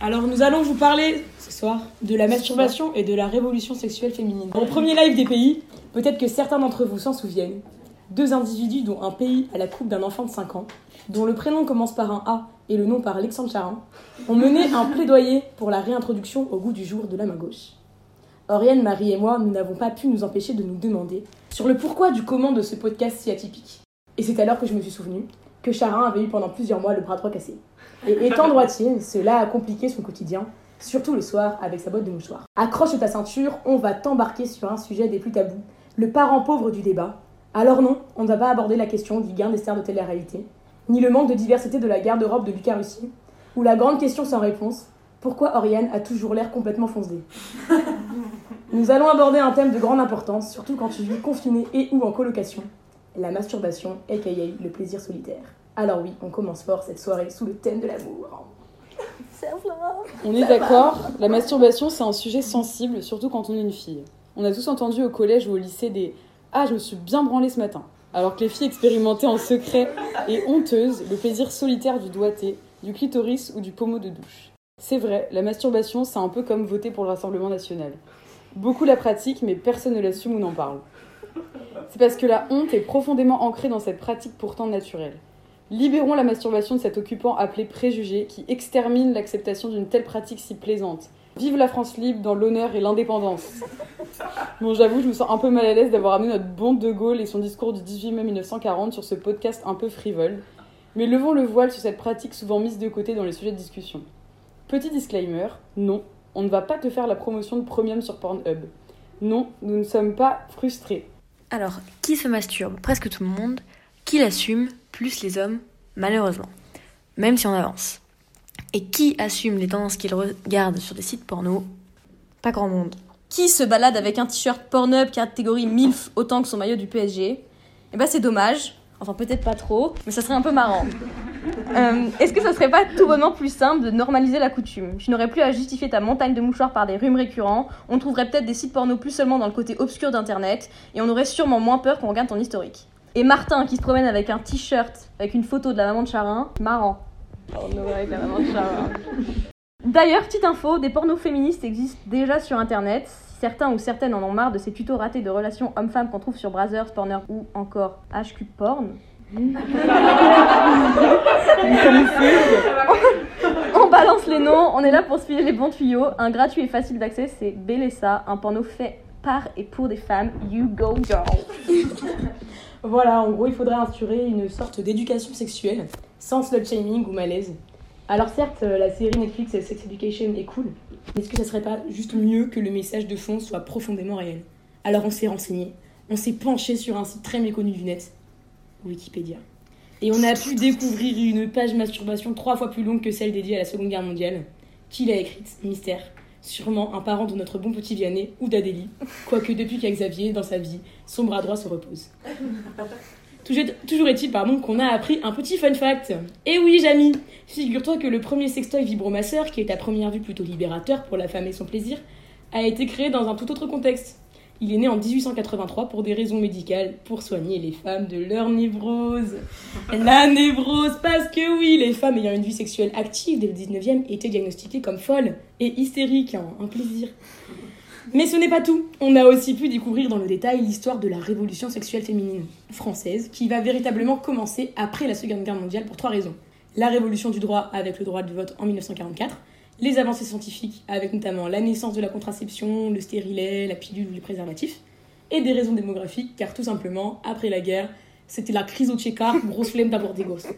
Alors nous allons vous parler ce soir de la masturbation et de la révolution sexuelle féminine. Au premier live des pays, peut-être que certains d'entre vous s'en souviennent, deux individus dont un pays a la coupe d'un enfant de 5 ans, dont le prénom commence par un A et le nom par Alexandre Charin, ont mené un plaidoyer pour la réintroduction au goût du jour de la main gauche. Oriane, Marie et moi, nous n'avons pas pu nous empêcher de nous demander sur le pourquoi du comment de ce podcast si atypique. Et c'est alors que je me suis souvenu que Charin avait eu pendant plusieurs mois le bras droit cassé. Et étant droitier, cela a compliqué son quotidien, surtout le soir avec sa boîte de mouchoirs. Accroche ta ceinture, on va t'embarquer sur un sujet des plus tabous, le parent pauvre du débat. Alors non, on ne va pas aborder la question du gain des stars de télé-réalité, ni le manque de diversité de la garde-robe de Lucas Russie, ou la grande question sans réponse, pourquoi Oriane a toujours l'air complètement foncé Nous allons aborder un thème de grande importance, surtout quand tu vis confiné et ou en colocation, la masturbation, aka le plaisir solitaire. Alors oui, on commence fort cette soirée sous le thème de l'amour. On est d'accord, la masturbation c'est un sujet sensible, surtout quand on est une fille. On a tous entendu au collège ou au lycée des Ah, je me suis bien branlée ce matin. Alors que les filles expérimentaient en secret et honteuses le plaisir solitaire du doigté, du clitoris ou du pommeau de douche. C'est vrai, la masturbation c'est un peu comme voter pour le Rassemblement national. Beaucoup la pratiquent, mais personne ne l'assume ou n'en parle. C'est parce que la honte est profondément ancrée dans cette pratique pourtant naturelle. Libérons la masturbation de cet occupant appelé préjugé qui extermine l'acceptation d'une telle pratique si plaisante. Vive la France libre dans l'honneur et l'indépendance. Bon, j'avoue, je me sens un peu mal à l'aise d'avoir amené notre bon De Gaulle et son discours du 18 mai 1940 sur ce podcast un peu frivole. Mais levons le voile sur cette pratique souvent mise de côté dans les sujets de discussion. Petit disclaimer, non, on ne va pas te faire la promotion de Premium sur Pornhub. Non, nous ne sommes pas frustrés. Alors, qui se masturbe? Presque tout le monde. Qui l'assume? Plus les hommes, malheureusement. Même si on avance. Et qui assume les tendances qu'ils regardent sur des sites porno? Pas grand monde. Qui se balade avec un t-shirt Pornhub catégorie MILF autant que son maillot du PSG Eh ben c'est dommage. Enfin peut-être pas trop, mais ça serait un peu marrant. Euh, Est-ce que ça serait pas tout bonnement plus simple de normaliser la coutume? Tu n'aurais plus à justifier ta montagne de mouchoirs par des rhumes récurrents, on trouverait peut-être des sites porno plus seulement dans le côté obscur d'internet, et on aurait sûrement moins peur qu'on regarde ton historique. Et Martin qui se promène avec un t-shirt avec une photo de la maman de Charin, marrant. Porno avec la maman de Charin. D'ailleurs, petite info, des pornos féministes existent déjà sur internet. Certains ou certaines en ont marre de ces tutos ratés de relations hommes-femmes qu'on trouve sur Brazzers, Pornhub ou encore HQ Porn. on balance les noms, on est là pour se filer les bons tuyaux. Un gratuit et facile d'accès, c'est Bélessa, un porno fait par et pour des femmes. You go girl. Voilà, en gros, il faudrait instaurer une sorte d'éducation sexuelle, sans slut shaming ou malaise. Alors certes, euh, la série Netflix euh, Sex Education est cool, mais est-ce que ça serait pas juste mieux que le message de fond soit profondément réel? Alors on s'est renseigné, on s'est penché sur un site très méconnu du net, Wikipédia. Et on a pu découvrir une page masturbation trois fois plus longue que celle dédiée à la Seconde Guerre mondiale. Qui l'a écrite Mystère. Sûrement un parent de notre bon petit Vianney ou d'Adélie, quoique depuis qu'à Xavier, dans sa vie, son bras droit se repose. Toujours est-il pardon, qu'on a appris un petit fun fact. Et oui, Jamy, figure-toi que le premier sextoy vibromasseur, qui est à première vue plutôt libérateur pour la femme et son plaisir, a été créé dans un tout autre contexte. Il est né en 1883 pour des raisons médicales, pour soigner les femmes de leur névrose. La névrose, parce que oui, les femmes ayant une vie sexuelle active dès le 19e étaient diagnostiquées comme folles et hystériques, un plaisir. Mais ce n'est pas tout. On a aussi pu découvrir dans le détail l'histoire de la révolution sexuelle féminine française, qui va véritablement commencer après la Seconde Guerre mondiale pour trois raisons. La révolution du droit avec le droit de vote en 1944, les avancées scientifiques avec notamment la naissance de la contraception, le stérilet, la pilule ou les préservatifs, et des raisons démographiques, car tout simplement, après la guerre, c'était la crise au Tchéka, grosse flemme d'abord des gosses.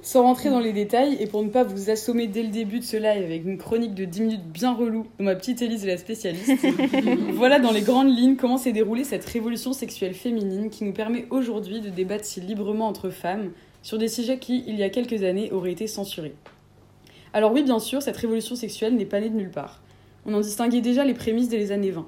Sans rentrer dans les détails, et pour ne pas vous assommer dès le début de ce live avec une chronique de 10 minutes bien relou dont ma petite Élise est la spécialiste, voilà dans les grandes lignes comment s'est déroulée cette révolution sexuelle féminine qui nous permet aujourd'hui de débattre si librement entre femmes sur des sujets qui, il y a quelques années, auraient été censurés. Alors oui, bien sûr, cette révolution sexuelle n'est pas née de nulle part. On en distinguait déjà les prémices dès les années 20.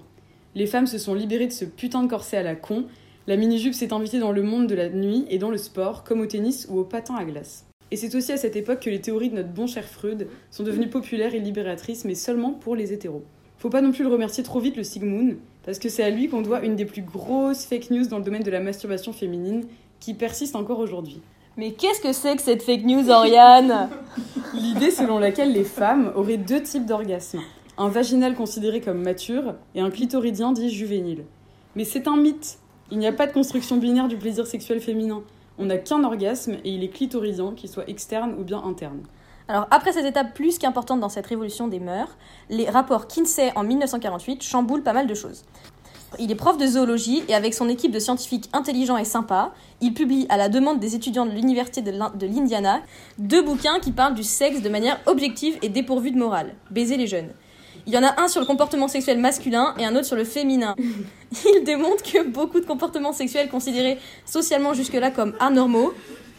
Les femmes se sont libérées de ce putain de corset à la con, la mini-jupe s'est invitée dans le monde de la nuit et dans le sport, comme au tennis ou au patin à glace. Et c'est aussi à cette époque que les théories de notre bon cher Freud sont devenues populaires et libératrices, mais seulement pour les hétéros. Faut pas non plus le remercier trop vite, le Sigmund, parce que c'est à lui qu'on doit une des plus grosses fake news dans le domaine de la masturbation féminine, qui persiste encore aujourd'hui. Mais qu'est-ce que c'est que cette fake news, Oriane? L'idée selon laquelle les femmes auraient deux types d'orgasmes. Un vaginal considéré comme mature et un clitoridien dit juvénile. Mais c'est un mythe. Il n'y a pas de construction binaire du plaisir sexuel féminin. On n'a qu'un orgasme et il est clitoridien, qu'il soit externe ou bien interne. Alors, après cette étape plus qu'importante dans cette révolution des mœurs, les rapports Kinsey en 1948 chamboulent pas mal de choses. Il est prof de zoologie et avec son équipe de scientifiques intelligents et sympas, il publie à la demande des étudiants de l'université de l'Indiana deux bouquins qui parlent du sexe de manière objective et dépourvue de morale. Baiser les jeunes. Il y en a un sur le comportement sexuel masculin et un autre sur le féminin. Il démontre que beaucoup de comportements sexuels considérés socialement jusque-là comme anormaux,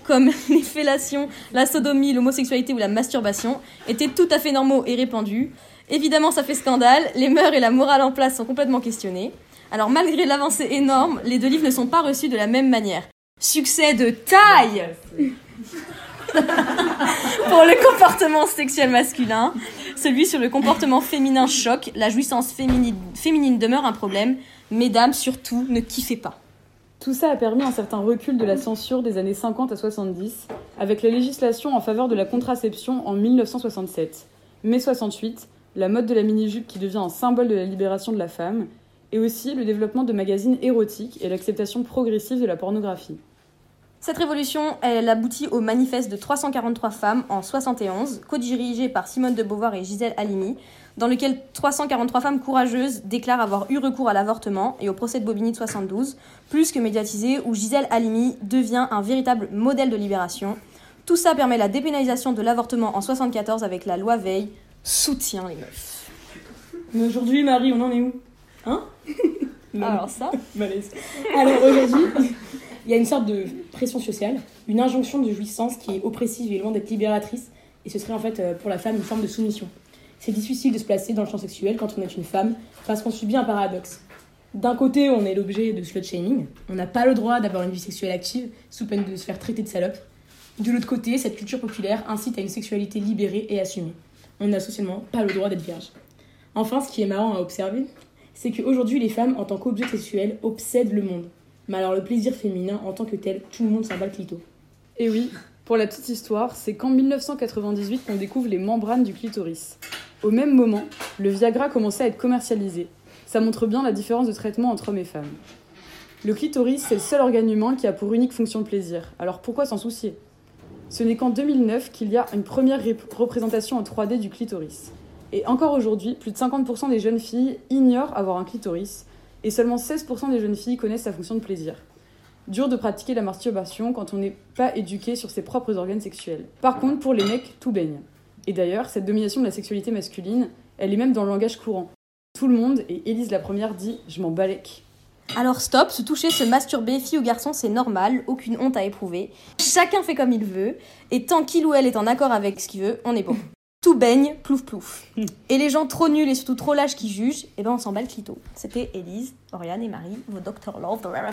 comme les fellations, la sodomie, l'homosexualité ou la masturbation, étaient tout à fait normaux et répandus. Évidemment, ça fait scandale, les mœurs et la morale en place sont complètement questionnées. Alors malgré l'avancée énorme, les deux livres ne sont pas reçus de la même manière. Succès de taille pour le comportement sexuel masculin. Celui sur le comportement féminin choque, la jouissance féminine, demeure un problème. Mesdames, surtout, ne kiffez pas. Tout ça a permis un certain recul de la censure des années 50 à 70, avec la législation en faveur de la contraception en 1967. Mai 68, la mode de la mini-jupe qui devient un symbole de la libération de la femme, et aussi le développement de magazines érotiques et l'acceptation progressive de la pornographie. Cette révolution, elle aboutit au manifeste de 343 femmes en 71, co-dirigé par Simone de Beauvoir et Gisèle Halimi, dans lequel 343 femmes courageuses déclarent avoir eu recours à l'avortement et au procès de Bobigny de 72, plus que médiatisé, où Gisèle Halimi devient un véritable modèle de libération. Tout ça permet la dépénalisation de l'avortement en 74 avec la loi Veil. Soutien les meufs. Mais aujourd'hui, Marie, on en est où? Hein Alors ça Malaise. Alors aujourd'hui, il y a une sorte de pression sociale, une injonction de jouissance qui est oppressive et loin d'être libératrice, et ce serait en fait euh, pour la femme une forme de soumission. C'est difficile de se placer dans le champ sexuel quand on est une femme, parce qu'on subit un paradoxe. D'un côté, on est l'objet de slut shaming, on n'a pas le droit d'avoir une vie sexuelle active, sous peine de se faire traiter de salope. De l'autre côté, cette culture populaire incite à une sexualité libérée et assumée. On n'a socialement pas le droit d'être vierge. Enfin, ce qui est marrant à observer, c'est qu'aujourd'hui, les femmes, en tant qu'objet sexuel, obsèdent le monde. Mais alors le plaisir féminin en tant que tel, tout le monde s'en bat le clito. Et oui, pour la petite histoire, c'est qu'en 1998 qu'on découvre les membranes du clitoris. Au même moment, le Viagra commençait à être commercialisé. Ça montre bien la différence de traitement entre hommes et femmes. Le clitoris, c'est le seul organe humain qui a pour unique fonction de plaisir. Alors pourquoi s'en soucier? Ce n'est qu'en 2009 qu'il y a une première représentation en 3D du clitoris. Et encore aujourd'hui, plus de 50% des jeunes filles ignorent avoir un clitoris, et seulement 16% des jeunes filles connaissent sa fonction de plaisir. Dur de pratiquer la masturbation quand on n'est pas éduqué sur ses propres organes sexuels. Par contre, pour les mecs, tout baigne. Et d'ailleurs, cette domination de la sexualité masculine, elle est même dans le langage courant. Tout le monde, et Élise la première dit Je m'en balèque. Alors stop, se toucher, se masturber, fille ou garçon, c'est normal, aucune honte à éprouver. Chacun fait comme il veut, et tant qu'il ou elle est en accord avec ce qu'il veut, on est bon tout baigne, plouf plouf. Et les gens trop nuls et surtout trop lâches qui jugent, eh ben on s'en bat le clito. C'était Élise, Oriane et Marie, vos Dr Love de Rare